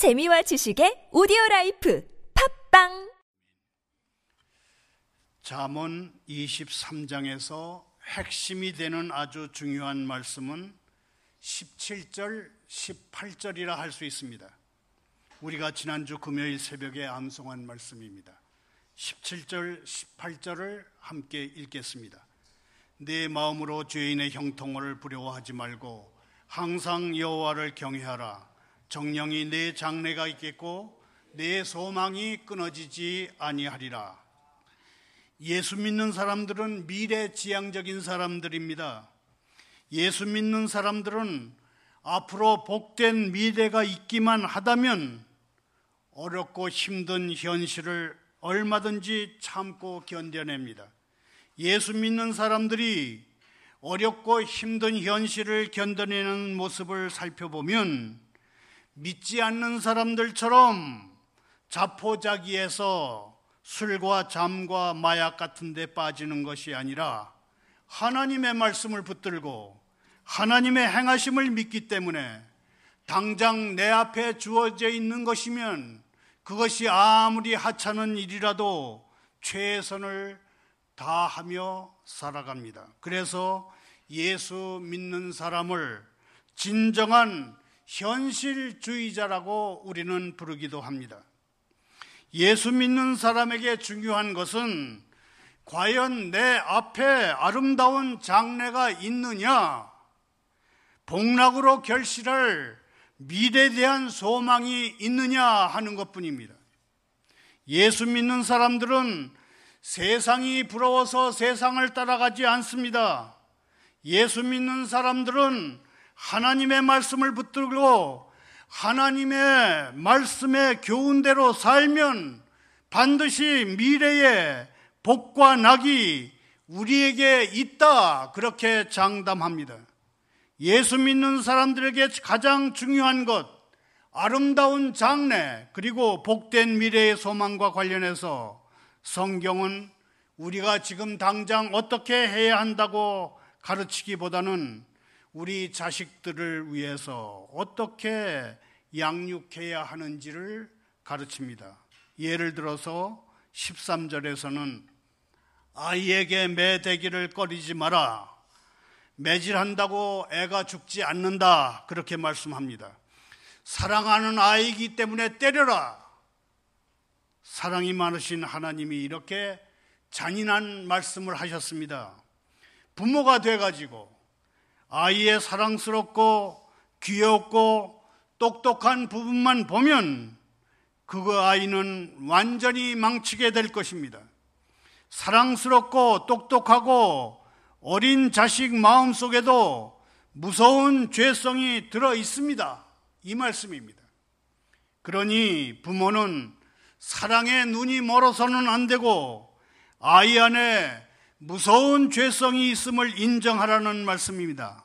재미와 지식의 오디오 라이프 팟빵 잠언 23장에서 핵심이 되는 아주 중요한 말씀은 17절, 18절이라 할 수 있습니다. 우리가 지난주 금요일 새벽에 암송한 말씀입니다. 17절, 18절을 함께 읽겠습니다. 네 마음으로 죄인의 형통을 부러워하지 말고 항상 여호와를 경외하라. 정령이 내 장래가 있겠고 내 소망이 끊어지지 아니하리라. 예수 믿는 사람들은 미래 지향적인 사람들입니다. 예수 믿는 사람들은 앞으로 복된 미래가 있기만 하다면 어렵고 힘든 현실을 얼마든지 참고 견뎌냅니다. 예수 믿는 사람들이 어렵고 힘든 현실을 견뎌내는 모습을 살펴보면 믿지 않는 사람들처럼 자포자기에서 술과 잠과 마약 같은 데 빠지는 것이 아니라 하나님의 말씀을 붙들고 하나님의 행하심을 믿기 때문에 당장 내 앞에 주어져 있는 것이면 그것이 아무리 하찮은 일이라도 최선을 다하며 살아갑니다. 그래서 예수 믿는 사람을 진정한 현실주의자라고 우리는 부르기도 합니다. 예수 믿는 사람에게 중요한 것은 과연 내 앞에 아름다운 장래가 있느냐, 복락으로 결실할 미래에 대한 소망이 있느냐 하는 것 뿐입니다. 예수 믿는 사람들은 세상이 부러워서 세상을 따라가지 않습니다. 예수 믿는 사람들은 하나님의 말씀을 붙들고 하나님의 말씀의 교훈대로 살면 반드시 미래에 복과 낙이 우리에게 있다. 그렇게 장담합니다. 예수 믿는 사람들에게 가장 중요한 것, 아름다운 장래, 그리고 복된 미래의 소망과 관련해서 성경은 우리가 지금 당장 어떻게 해야 한다고 가르치기보다는 우리 자식들을 위해서 어떻게 양육해야 하는지를 가르칩니다. 예를 들어서 13절에서는 아이에게 매대기를 꺼리지 마라. 매질한다고 애가 죽지 않는다. 그렇게 말씀합니다. 사랑하는 아이이기 때문에 때려라. 사랑이 많으신 하나님이 이렇게 잔인한 말씀을 하셨습니다. 부모가 돼가지고 아이의 사랑스럽고 귀엽고 똑똑한 부분만 보면 그거 아이는 완전히 망치게 될 것입니다. 사랑스럽고 똑똑하고 어린 자식 마음 속에도 무서운 죄성이 들어 있습니다. 이 말씀입니다. 그러니 부모는 사랑의 눈이 멀어서는 안 되고 아이 안에 무서운 죄성이 있음을 인정하라는 말씀입니다.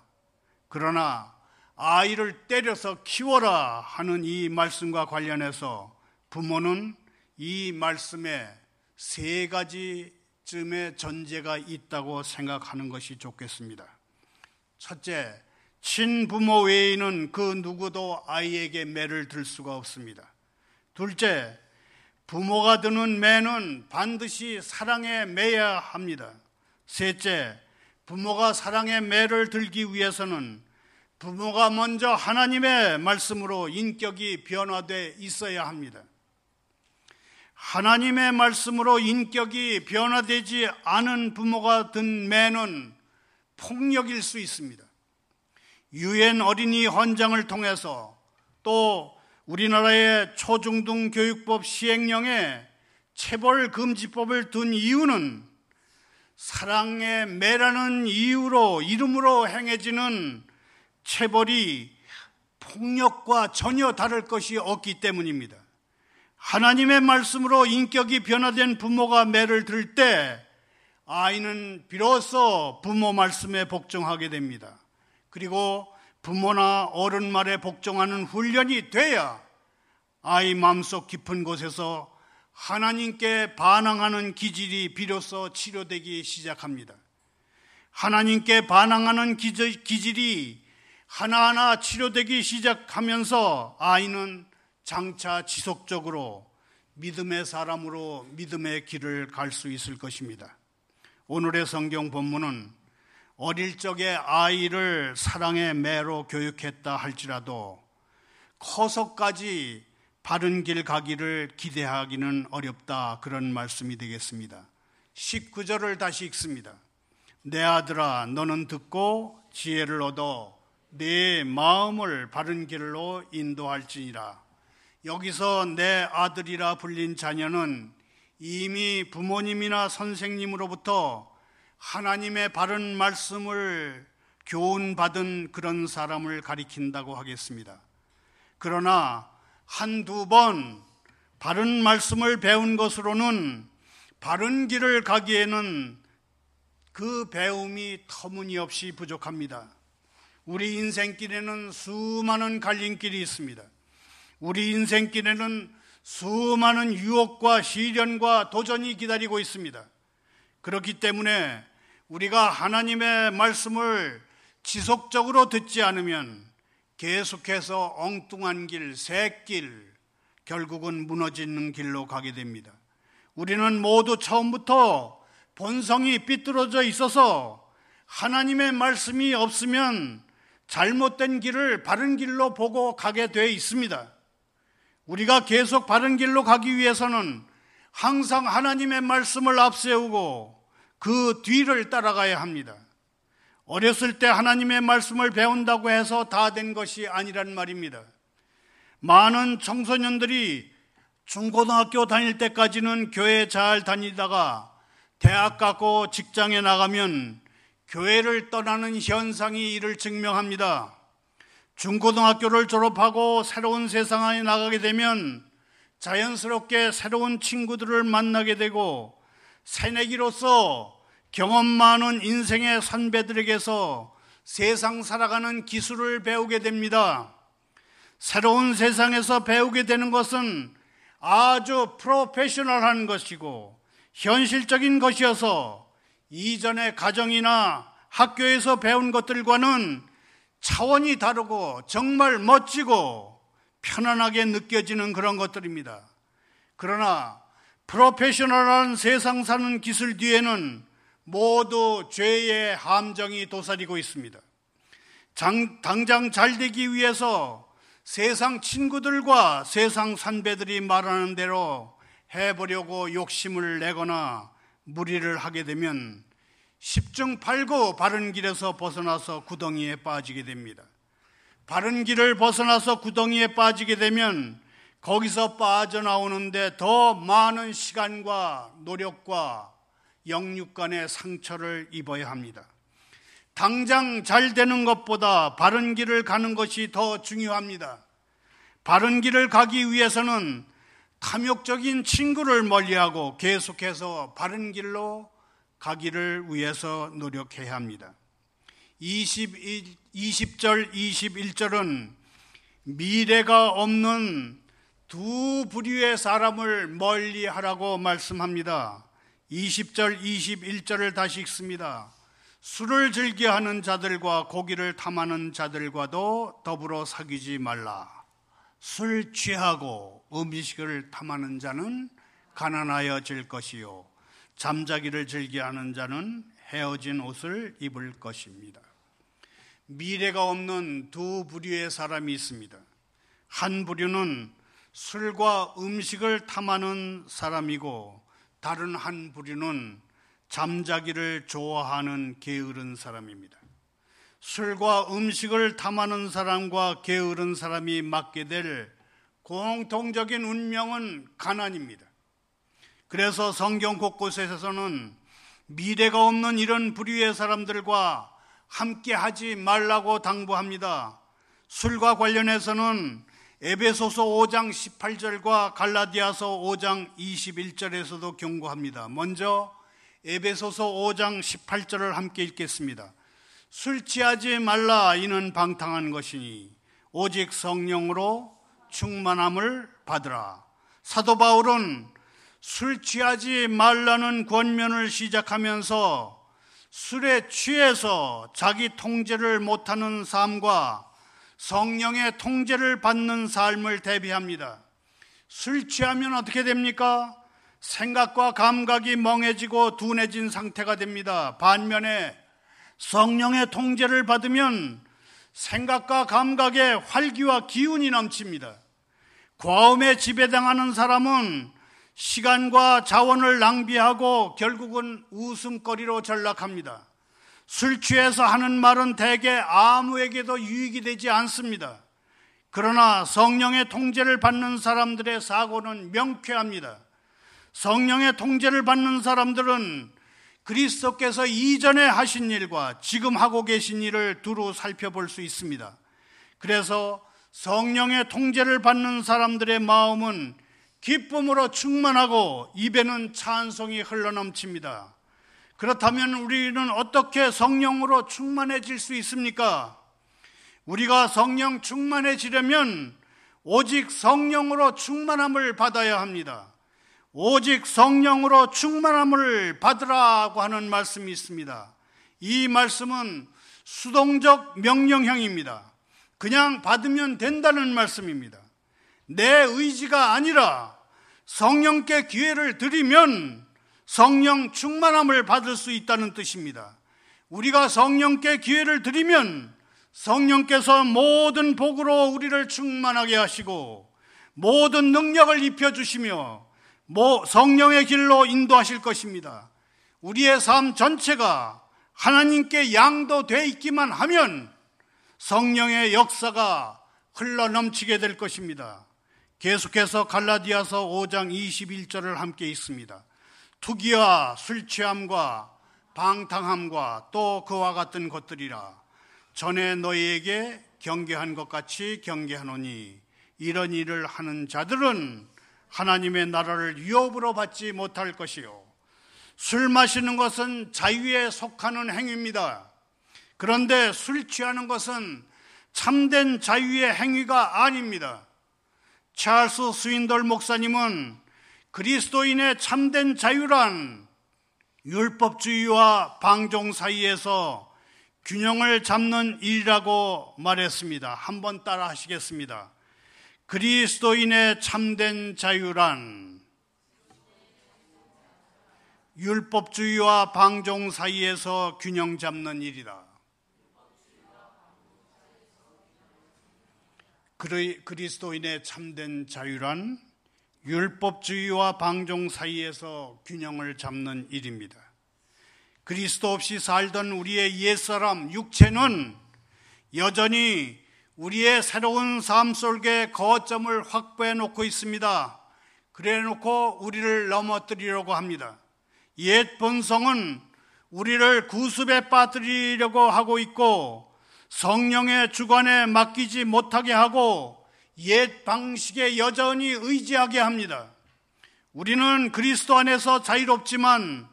그러나 아이를 때려서 키워라 하는 이 말씀과 관련해서 부모는 이 말씀에 세 가지쯤의 전제가 있다고 생각하는 것이 좋겠습니다. 첫째, 친부모 외에는 그 누구도 아이에게 매를 들 수가 없습니다. 둘째, 부모가 드는 매는 반드시 사랑에 매야 합니다. 셋째, 부모가 사랑의 매를 들기 위해서는 부모가 먼저 하나님의 말씀으로 인격이 변화돼 있어야 합니다. 하나님의 말씀으로 인격이 변화되지 않은 부모가 든 매는 폭력일 수 있습니다. 유엔 어린이 헌장을 통해서 또 우리나라의 초중등 교육법 시행령에 체벌 금지법을 둔 이유는 사랑의 매라는 이유로 이름으로 행해지는 체벌이 폭력과 전혀 다를 것이 없기 때문입니다. 하나님의 말씀으로 인격이 변화된 부모가 매를 들 때 아이는 비로소 부모 말씀에 복종하게 됩니다. 그리고 부모나 어른 말에 복종하는 훈련이 돼야 아이 마음속 깊은 곳에서 하나님께 반항하는 기질이 비로소 치료되기 시작합니다. 하나님께 반항하는 기질이 하나하나 치료되기 시작하면서 아이는 장차 지속적으로 믿음의 사람으로 믿음의 길을 갈 수 있을 것입니다. 오늘의 성경 본문은 어릴 적에 아이를 사랑의 매로 교육했다 할지라도 커서까지 바른 길 가기를 기대하기는 어렵다 그런 말씀이 되겠습니다. 19절을 다시 읽습니다. 내 아들아 너는 듣고 지혜를 얻어 내 마음을 바른 길로 인도할지니라. 여기서 내 아들이라 불린 자녀는 이미 부모님이나 선생님으로부터 하나님의 바른 말씀을 교훈받은 그런 사람을 가리킨다고 하겠습니다. 그러나 한두 번 바른 말씀을 배운 것으로는 바른 길을 가기에는 그 배움이 터무니없이 부족합니다. 우리 인생길에는 수많은 갈림길이 있습니다. 우리 인생길에는 수많은 유혹과 시련과 도전이 기다리고 있습니다. 그렇기 때문에 우리가 하나님의 말씀을 지속적으로 듣지 않으면 계속해서 엉뚱한 길, 새길, 결국은 무너지는 길로 가게 됩니다. 우리는 모두 처음부터 본성이 삐뚤어져 있어서 하나님의 말씀이 없으면 잘못된 길을 바른 길로 보고 가게 돼 있습니다. 우리가 계속 바른 길로 가기 위해서는 항상 하나님의 말씀을 앞세우고 그 뒤를 따라가야 합니다. 어렸을 때 하나님의 말씀을 배운다고 해서 다 된 것이 아니란 말입니다. 많은 청소년들이 중고등학교 다닐 때까지는 교회 잘 다니다가 대학 가고 직장에 나가면 교회를 떠나는 현상이 이를 증명합니다. 중고등학교를 졸업하고 새로운 세상에 나가게 되면 자연스럽게 새로운 친구들을 만나게 되고 새내기로서 경험 많은 인생의 선배들에게서 세상 살아가는 기술을 배우게 됩니다. 새로운 세상에서 배우게 되는 것은 아주 프로페셔널한 것이고 현실적인 것이어서 이전의 가정이나 학교에서 배운 것들과는 차원이 다르고 정말 멋지고 편안하게 느껴지는 그런 것들입니다. 그러나 프로페셔널한 세상 사는 기술 뒤에는 모두 죄의 함정이 도사리고 있습니다. 장, 당장 잘 되기 위해서 세상 친구들과 세상 선배들이 말하는 대로 해보려고 욕심을 내거나 무리를 하게 되면 십중 팔구 바른 길에서 벗어나서 구덩이에 빠지게 됩니다. 바른 길을 벗어나서 구덩이에 빠지게 되면 거기서 빠져나오는데 더 많은 시간과 노력과 영육간의 상처를 입어야 합니다. 당장 잘 되는 것보다 바른 길을 가는 것이 더 중요합니다. 바른 길을 가기 위해서는 탐욕적인 친구를 멀리하고 계속해서 바른 길로 가기를 위해서 노력해야 합니다. 21, 20절, 21절은 미래가 없는 두 부류의 사람을 멀리 하라고 말씀합니다. 20절, 21절을 다시 읽습니다. 술을 즐겨하는 자들과 고기를 탐하는 자들과도 더불어 사귀지 말라. 술 취하고 음식을 탐하는 자는 가난하여질 것이요. 잠자기를 즐겨하는 자는 헤어진 옷을 입을 것입니다. 미래가 없는 두 부류의 사람이 있습니다. 한 부류는 술과 음식을 탐하는 사람이고 다른 한 부류는 잠자기를 좋아하는 게으른 사람입니다. 술과 음식을 탐하는 사람과 게으른 사람이 맡게 될 공통적인 운명은 가난입니다. 그래서 성경 곳곳에서는 미래가 없는 이런 부류의 사람들과 함께 하지 말라고 당부합니다. 술과 관련해서는 에베소서 5장 18절과 갈라디아서 5장 21절에서도 경고합니다. 먼저 에베소서 5장 18절을 함께 읽겠습니다. 술 취하지 말라 이는 방탕한 것이니 오직 성령으로 충만함을 받으라. 사도 바울은 술 취하지 말라는 권면을 시작하면서 술에 취해서 자기 통제를 못하는 삶과 성령의 통제를 받는 삶을 대비합니다. 술 취하면 어떻게 됩니까? 생각과 감각이 멍해지고 둔해진 상태가 됩니다. 반면에 성령의 통제를 받으면 생각과 감각에 활기와 기운이 넘칩니다. 과음에 지배당하는 사람은 시간과 자원을 낭비하고 결국은 웃음거리로 전락합니다. 술 취해서 하는 말은 대개 아무에게도 유익이 되지 않습니다. 그러나 성령의 통제를 받는 사람들의 사고는 명쾌합니다. 성령의 통제를 받는 사람들은 그리스도께서 이전에 하신 일과 지금 하고 계신 일을 두루 살펴볼 수 있습니다. 그래서 성령의 통제를 받는 사람들의 마음은 기쁨으로 충만하고 입에는 찬송이 흘러넘칩니다. 그렇다면 우리는 어떻게 성령으로 충만해질 수 있습니까? 우리가 성령 충만해지려면 오직 성령으로 충만함을 받아야 합니다. 오직 성령으로 충만함을 받으라고 하는 말씀이 있습니다. 이 말씀은 수동적 명령형입니다. 그냥 받으면 된다는 말씀입니다. 내 의지가 아니라 성령께 기회를 드리면 성령 충만함을 받을 수 있다는 뜻입니다. 우리가 성령께 기회를 드리면 성령께서 모든 복으로 우리를 충만하게 하시고 모든 능력을 입혀주시며 성령의 길로 인도하실 것입니다. 우리의 삶 전체가 하나님께 양도돼 있기만 하면 성령의 역사가 흘러 넘치게 될 것입니다. 계속해서 갈라디아서 5장 21절을 함께 있습니다. 투기와 술 취함과 방탕함과 또 그와 같은 것들이라 전에 너희에게 경계한 것 같이 경계하노니 이런 일을 하는 자들은 하나님의 나라를 위협으로 받지 못할 것이요. 술 마시는 것은 자유에 속하는 행위입니다. 그런데 술 취하는 것은 참된 자유의 행위가 아닙니다. 찰스 스윈돌 목사님은 그리스도인의 참된 자유란 율법주의와 방종 사이에서 균형을 잡는 일이라고 말했습니다. 한번 따라 하시겠습니다. 그리스도인의 참된 자유란 율법주의와 방종 사이에서 균형 잡는 일이다. 그리스도인의 참된 자유란 율법주의와 방종 사이에서 균형을 잡는 일입니다. 그리스도 없이 살던 우리의 옛사람 육체는 여전히 우리의 새로운 삶 속에 거점을 확보해 놓고 있습니다. 그래 놓고 우리를 넘어뜨리려고 합니다. 옛 본성은 우리를 구습에 빠뜨리려고 하고 있고 성령의 주관에 맡기지 못하게 하고 옛 방식에 여전히 의지하게 합니다. 우리는 그리스도 안에서 자유롭지만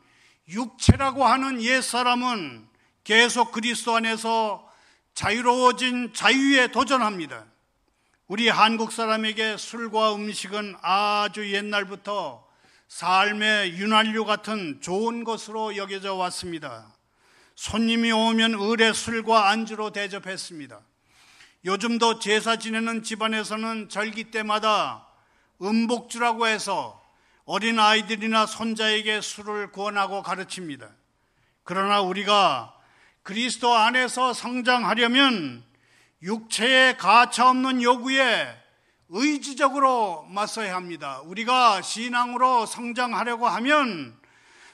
육체라고 하는 옛 사람은 계속 그리스도 안에서 자유로워진 자유에 도전합니다. 우리 한국 사람에게 술과 음식은 아주 옛날부터 삶의 윤활유 같은 좋은 것으로 여겨져 왔습니다. 손님이 오면 을의 술과 안주로 대접했습니다. 요즘도 제사 지내는 집안에서는 절기 때마다 음복주라고 해서 어린 아이들이나 손자에게 술을 구원하고 가르칩니다. 그러나 우리가 그리스도 안에서 성장하려면 육체의 가차 없는 요구에 의지적으로 맞서야 합니다. 우리가 신앙으로 성장하려고 하면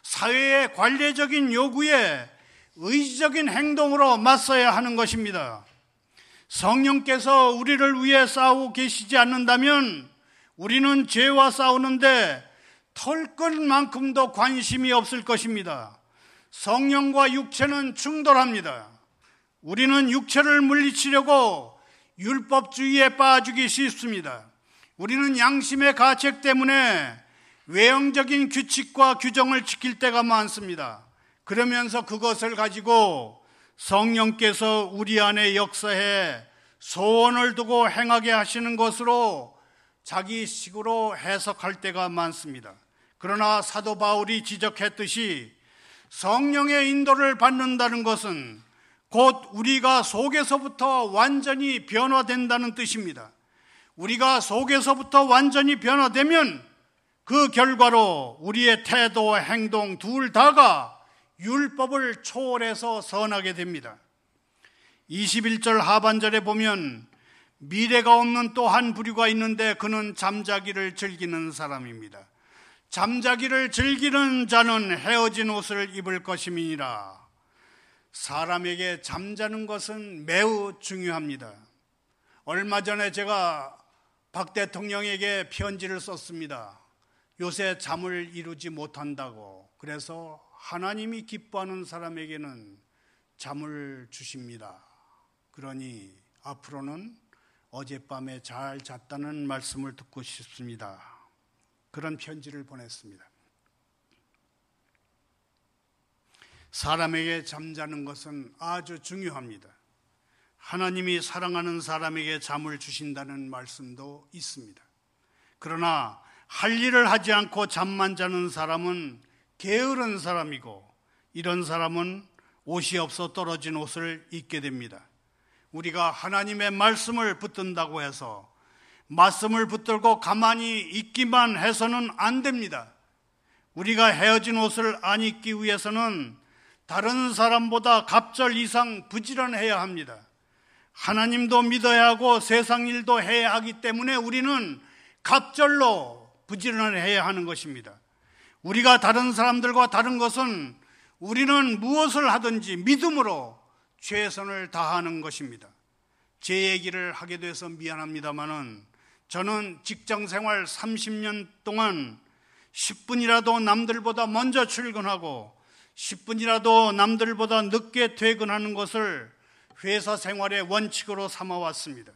사회의 관례적인 요구에 의지적인 행동으로 맞서야 하는 것입니다. 성령께서 우리를 위해 싸우고 계시지 않는다면 우리는 죄와 싸우는데 털끝만큼도 관심이 없을 것입니다. 성령과 육체는 충돌합니다. 우리는 육체를 물리치려고 율법주의에 빠지기 쉽습니다. 우리는 양심의 가책 때문에 외형적인 규칙과 규정을 지킬 때가 많습니다. 그러면서 그것을 가지고 성령께서 우리 안에 역사해 소원을 두고 행하게 하시는 것으로 자기 식으로 해석할 때가 많습니다. 그러나 사도 바울이 지적했듯이 성령의 인도를 받는다는 것은 곧 우리가 속에서부터 완전히 변화된다는 뜻입니다. 우리가 속에서부터 완전히 변화되면 그 결과로 우리의 태도, 행동 둘 다가 율법을 초월해서 선하게 됩니다. 21절 하반절에 보면 미래가 없는 또 한 부류가 있는데 그는 잠자기를 즐기는 사람입니다. 잠자기를 즐기는 자는 헤어진 옷을 입을 것임이니라. 사람에게 잠자는 것은 매우 중요합니다. 얼마 전에 제가 박 대통령에게 편지를 썼습니다. 요새 잠을 이루지 못한다고. 그래서 하나님이 기뻐하는 사람에게는 잠을 주십니다. 그러니 앞으로는 어젯밤에 잘 잤다는 말씀을 듣고 싶습니다. 그런 편지를 보냈습니다. 사람에게 잠자는 것은 아주 중요합니다. 하나님이 사랑하는 사람에게 잠을 주신다는 말씀도 있습니다. 그러나 할 일을 하지 않고 잠만 자는 사람은 게으른 사람이고 이런 사람은 옷이 없어 떨어진 옷을 입게 됩니다. 우리가 하나님의 말씀을 붙든다고 해서 말씀을 붙들고 가만히 있기만 해서는 안 됩니다. 우리가 헤어진 옷을 안 입기 위해서는 다른 사람보다 갑절 이상 부지런해야 합니다. 하나님도 믿어야 하고 세상 일도 해야 하기 때문에 우리는 갑절로 부지런해야 하는 것입니다. 우리가 다른 사람들과 다른 것은 우리는 무엇을 하든지 믿음으로 최선을 다하는 것입니다. 제 얘기를 하게 돼서 미안합니다만은 저는 직장 생활 30년 동안 10분이라도 남들보다 먼저 출근하고 10분이라도 남들보다 늦게 퇴근하는 것을 회사 생활의 원칙으로 삼아왔습니다.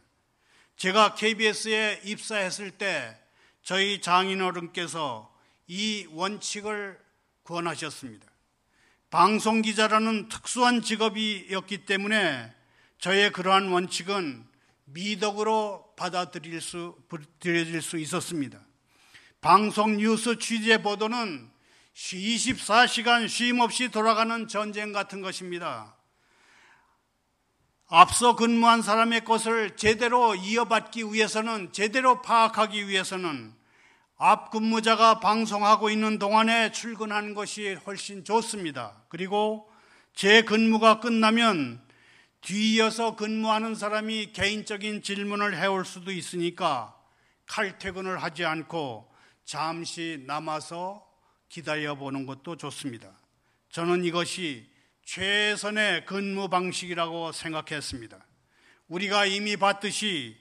제가 KBS에 입사했을 때 저희 장인어른께서 이 원칙을 권하셨습니다. 방송 기자라는 특수한 직업이었기 때문에 저의 그러한 원칙은 미덕으로 받아들일 수, 들여질 수 있었습니다. 방송 뉴스 취재 보도는 24시간 쉼 없이 돌아가는 전쟁 같은 것입니다. 앞서 근무한 사람의 것을 제대로 이어받기 위해서는, 제대로 파악하기 위해서는 앞 근무자가 방송하고 있는 동안에 출근하는 것이 훨씬 좋습니다. 그리고 제 근무가 끝나면 뒤이어서 근무하는 사람이 개인적인 질문을 해올 수도 있으니까 칼퇴근을 하지 않고 잠시 남아서 기다려 보는 것도 좋습니다. 저는 이것이 최선의 근무 방식이라고 생각했습니다. 우리가 이미 봤듯이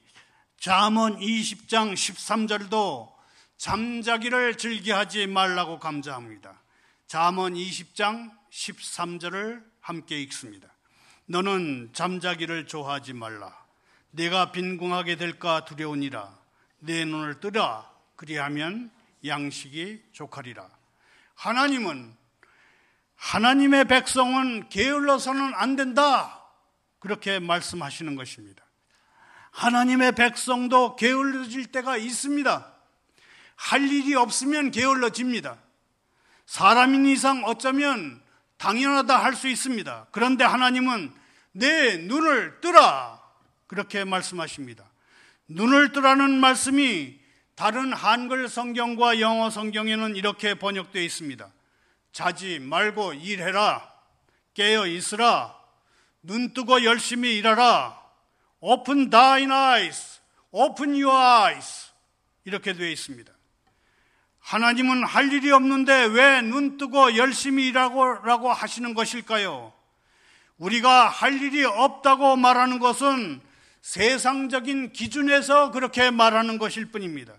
잠언 20장 13절도 잠자기를 즐겨하지 말라고 감자합니다. 잠언 20장 13절을 함께 읽습니다. 너는 잠자기를 좋아하지 말라. 내가 빈궁하게 될까 두려우니라. 내 눈을 뜨라. 그리하면 양식이 족하리라. 하나님은 하나님의 백성은 게을러서는 안 된다. 그렇게 말씀하시는 것입니다. 하나님의 백성도 게을러질 때가 있습니다. 할 일이 없으면 게을러집니다. 사람인 이상 어쩌면 당연하다 할 수 있습니다. 그런데 하나님은 내 눈을 뜨라. 그렇게 말씀하십니다. 눈을 뜨라는 말씀이 다른 한글 성경과 영어 성경에는 이렇게 번역되어 있습니다. 자지 말고 일해라. 깨어 있으라. 눈 뜨고 열심히 일하라. Open thine eyes. Open your eyes. 이렇게 되어 있습니다. 하나님은 할 일이 없는데 왜 눈 뜨고 열심히 일하고 하시는 것일까요? 우리가 할 일이 없다고 말하는 것은 세상적인 기준에서 그렇게 말하는 것일 뿐입니다.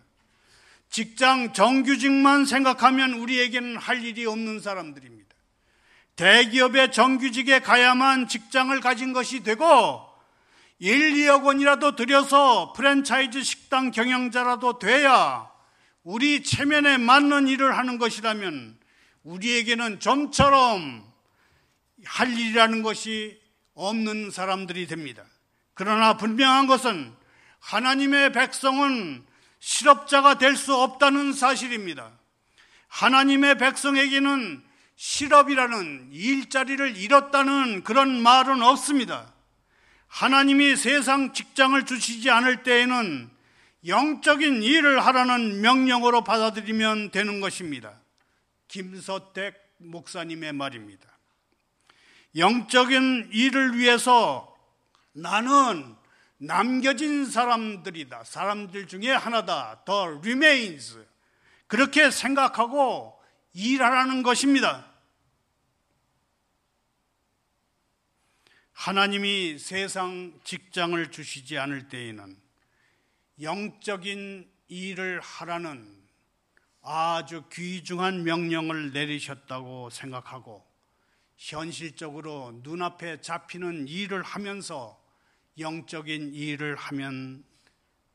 직장 정규직만 생각하면 우리에게는 할 일이 없는 사람들입니다. 대기업의 정규직에 가야만 직장을 가진 것이 되고 1, 2억 원이라도 들여서 프랜차이즈 식당 경영자라도 돼야 우리 체면에 맞는 일을 하는 것이라면 우리에게는 좀처럼 할 일이라는 것이 없는 사람들이 됩니다. 그러나 분명한 것은 하나님의 백성은 실업자가 될 수 없다는 사실입니다. 하나님의 백성에게는 실업이라는 일자리를 잃었다는 그런 말은 없습니다. 하나님이 세상 직장을 주시지 않을 때에는 영적인 일을 하라는 명령으로 받아들이면 되는 것입니다. 김서택 목사님의 말입니다. 영적인 일을 위해서 나는 남겨진 사람들이다. 사람들 중에 하나다. The remains. 그렇게 생각하고 일하라는 것입니다. 하나님이 세상 직장을 주시지 않을 때에는 영적인 일을 하라는 아주 귀중한 명령을 내리셨다고 생각하고 현실적으로 눈앞에 잡히는 일을 하면서 영적인 일을 하면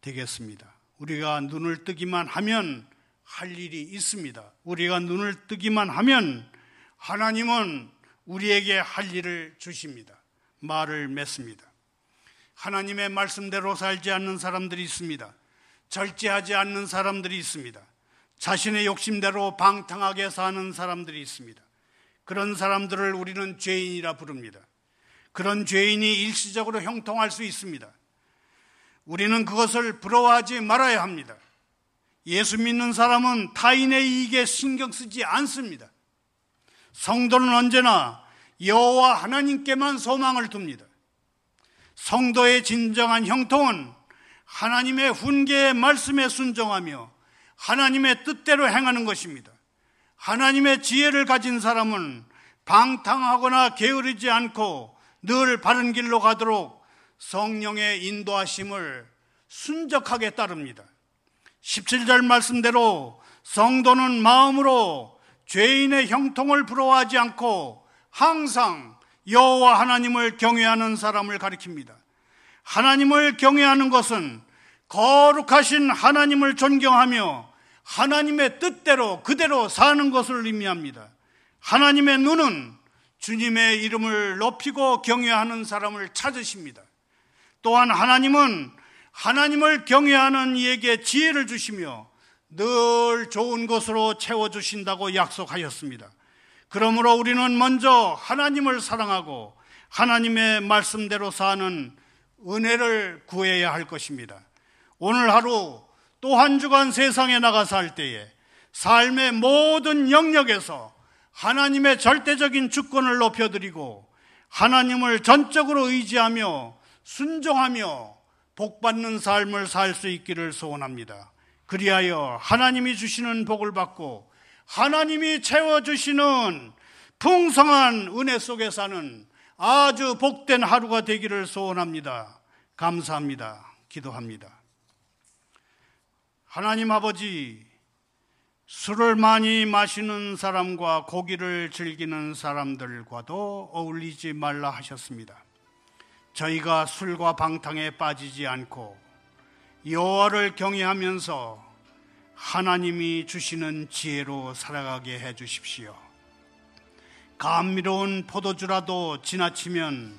되겠습니다. 우리가 눈을 뜨기만 하면 할 일이 있습니다. 우리가 눈을 뜨기만 하면 하나님은 우리에게 할 일을 주십니다. 말을 맺습니다. 하나님의 말씀대로 살지 않는 사람들이 있습니다. 절제하지 않는 사람들이 있습니다. 자신의 욕심대로 방탕하게 사는 사람들이 있습니다. 그런 사람들을 우리는 죄인이라 부릅니다. 그런 죄인이 일시적으로 형통할 수 있습니다. 우리는 그것을 부러워하지 말아야 합니다. 예수 믿는 사람은 타인의 이익에 신경 쓰지 않습니다. 성도는 언제나 여호와 하나님께만 소망을 둡니다. 성도의 진정한 형통은 하나님의 훈계의 말씀에 순종하며 하나님의 뜻대로 행하는 것입니다. 하나님의 지혜를 가진 사람은 방탕하거나 게으르지 않고 늘 바른 길로 가도록 성령의 인도하심을 순적하게 따릅니다. 17절 말씀대로 성도는 마음으로 죄인의 형통을 부러워하지 않고 항상 여호와 하나님을 경외하는 사람을 가리킵니다. 하나님을 경외하는 것은 거룩하신 하나님을 존경하며 하나님의 뜻대로 그대로 사는 것을 의미합니다. 하나님의 눈은 주님의 이름을 높이고 경외하는 사람을 찾으십니다. 또한 하나님은 하나님을 경외하는 이에게 지혜를 주시며 늘 좋은 것으로 채워주신다고 약속하였습니다. 그러므로 우리는 먼저 하나님을 사랑하고 하나님의 말씀대로 사는 은혜를 구해야 할 것입니다. 오늘 하루 또 한 주간 세상에 나가 살 때에 삶의 모든 영역에서 하나님의 절대적인 주권을 높여드리고 하나님을 전적으로 의지하며 순종하며 복받는 삶을 살 수 있기를 소원합니다. 그리하여 하나님이 주시는 복을 받고 하나님이 채워주시는 풍성한 은혜 속에 사는 아주 복된 하루가 되기를 소원합니다. 감사합니다. 기도합니다. 하나님 아버지, 술을 많이 마시는 사람과 고기를 즐기는 사람들과도 어울리지 말라 하셨습니다. 저희가 술과 방탕에 빠지지 않고 여호와를 경외하면서 하나님이 주시는 지혜로 살아가게 해 주십시오. 감미로운 포도주라도 지나치면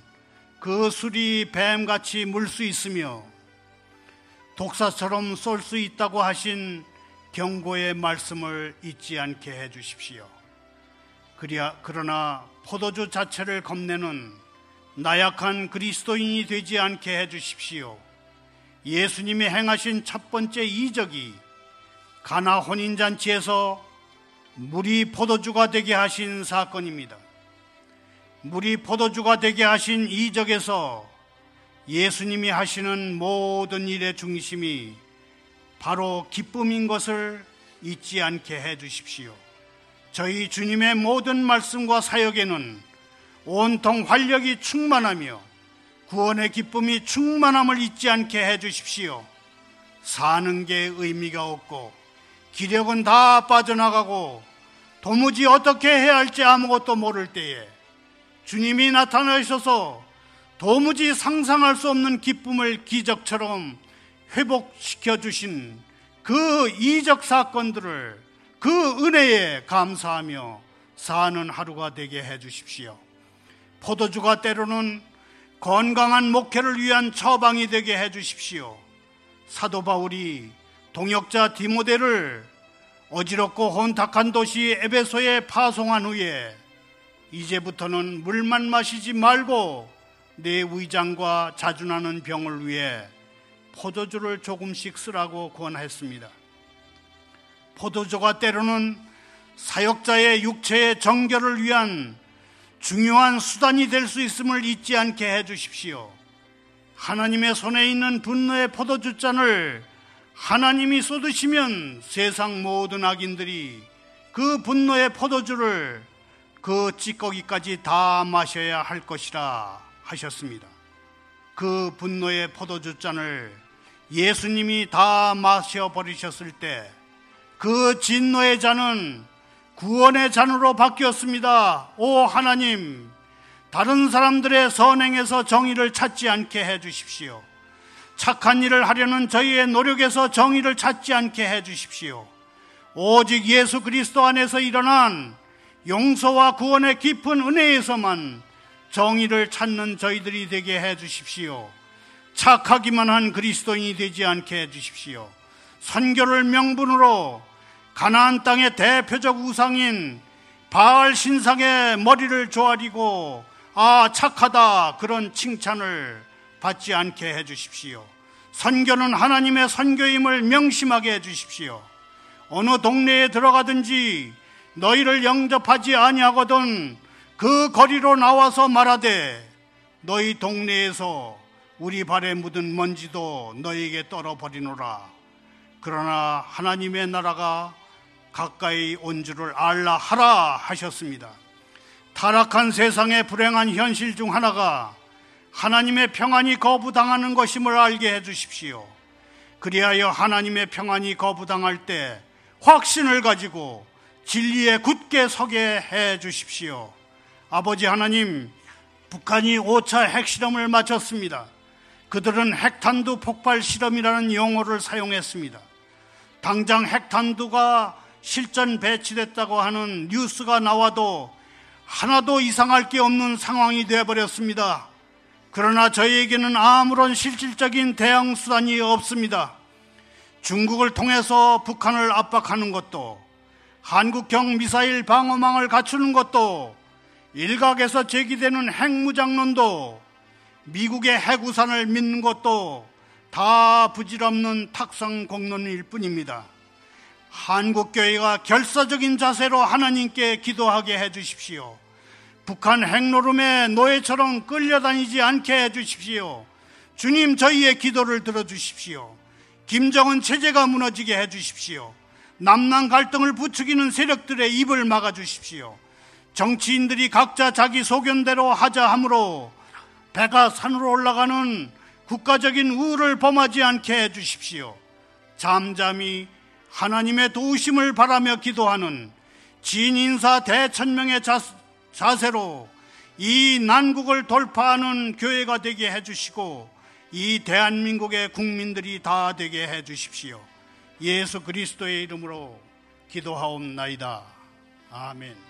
그 술이 뱀같이 물 수 있으며 독사처럼 쏠 수 있다고 하신 경고의 말씀을 잊지 않게 해 주십시오. 그러나 포도주 자체를 겁내는 나약한 그리스도인이 되지 않게 해 주십시오. 예수님이 행하신 첫 번째 이적이 가나 혼인잔치에서 물이 포도주가 되게 하신 사건입니다. 물이 포도주가 되게 하신 이적에서 예수님이 하시는 모든 일의 중심이 바로 기쁨인 것을 잊지 않게 해 주십시오. 저희 주님의 모든 말씀과 사역에는 온통 활력이 충만하며 구원의 기쁨이 충만함을 잊지 않게 해 주십시오. 사는 게 의미가 없고 기력은 다 빠져나가고 도무지 어떻게 해야 할지 아무것도 모를 때에 주님이 나타나셔서 도무지 상상할 수 없는 기쁨을 기적처럼 회복시켜 주신 그 이적 사건들을 그 은혜에 감사하며 사는 하루가 되게 해 주십시오. 포도주가 때로는 건강한 목회를 위한 처방이 되게 해 주십시오. 사도 바울이 동역자 디모데를 어지럽고 혼탁한 도시 에베소에 파송한 후에 이제부터는 물만 마시지 말고 내 위장과 자주 나는 병을 위해 포도주를 조금씩 쓰라고 권했습니다. 포도주가 때로는 사역자의 육체의 정결을 위한 중요한 수단이 될 수 있음을 잊지 않게 해 주십시오. 하나님의 손에 있는 분노의 포도주 잔을 하나님이 쏟으시면 세상 모든 악인들이 그 분노의 포도주를 그 찌꺼기까지 다 마셔야 할 것이라 하셨습니다. 그 분노의 포도주 잔을 예수님이 다 마셔버리셨을 때 그 진노의 잔은 구원의 잔으로 바뀌었습니다. 오 하나님, 다른 사람들의 선행에서 정의를 찾지 않게 해 주십시오. 착한 일을 하려는 저희의 노력에서 정의를 찾지 않게 해 주십시오. 오직 예수 그리스도 안에서 일어난 용서와 구원의 깊은 은혜에서만 정의를 찾는 저희들이 되게 해 주십시오. 착하기만 한 그리스도인이 되지 않게 해 주십시오. 선교를 명분으로 가나안 땅의 대표적 우상인 바알 신상의 머리를 조아리고 아 착하다 그런 칭찬을 받지 않게 해 주십시오. 선교는 하나님의 선교임을 명심하게 해 주십시오. 어느 동네에 들어가든지 너희를 영접하지 아니하거든 그 거리로 나와서 말하되 너희 동네에서 우리 발에 묻은 먼지도 너희에게 떨어버리노라. 그러나 하나님의 나라가 가까이 온 줄을 알라 하라 하셨습니다. 타락한 세상의 불행한 현실 중 하나가 하나님의 평안이 거부당하는 것임을 알게 해 주십시오. 그리하여 하나님의 평안이 거부당할 때 확신을 가지고 진리에 굳게 서게 해 주십시오. 아버지 하나님, 북한이 5차 핵실험을 마쳤습니다. 그들은 핵탄두 폭발 실험이라는 용어를 사용했습니다. 당장 핵탄두가 실전 배치됐다고 하는 뉴스가 나와도 하나도 이상할 게 없는 상황이 되어버렸습니다. 그러나 저희에게는 아무런 실질적인 대응 수단이 없습니다. 중국을 통해서 북한을 압박하는 것도 한국형 미사일 방어망을 갖추는 것도 일각에서 제기되는 핵무장론도 미국의 핵우산을 믿는 것도 다 부질없는 탁상 공론일 뿐입니다. 한국교회가 결사적인 자세로 하나님께 기도하게 해 주십시오. 북한 핵노름의 노예처럼 끌려다니지 않게 해 주십시오. 주님 저희의 기도를 들어 주십시오. 김정은 체제가 무너지게 해 주십시오. 남남 갈등을 부추기는 세력들의 입을 막아 주십시오. 정치인들이 각자 자기 소견대로 하자 함으로 배가 산으로 올라가는 국가적인 우를 범하지 않게 해 주십시오. 잠잠히 하나님의 도우심을 바라며 기도하는 진인사 대천명의 자세로 이 난국을 돌파하는 교회가 되게 해주시고 이 대한민국의 국민들이 다 되게 해주십시오. 예수 그리스도의 이름으로 기도하옵나이다. 아멘.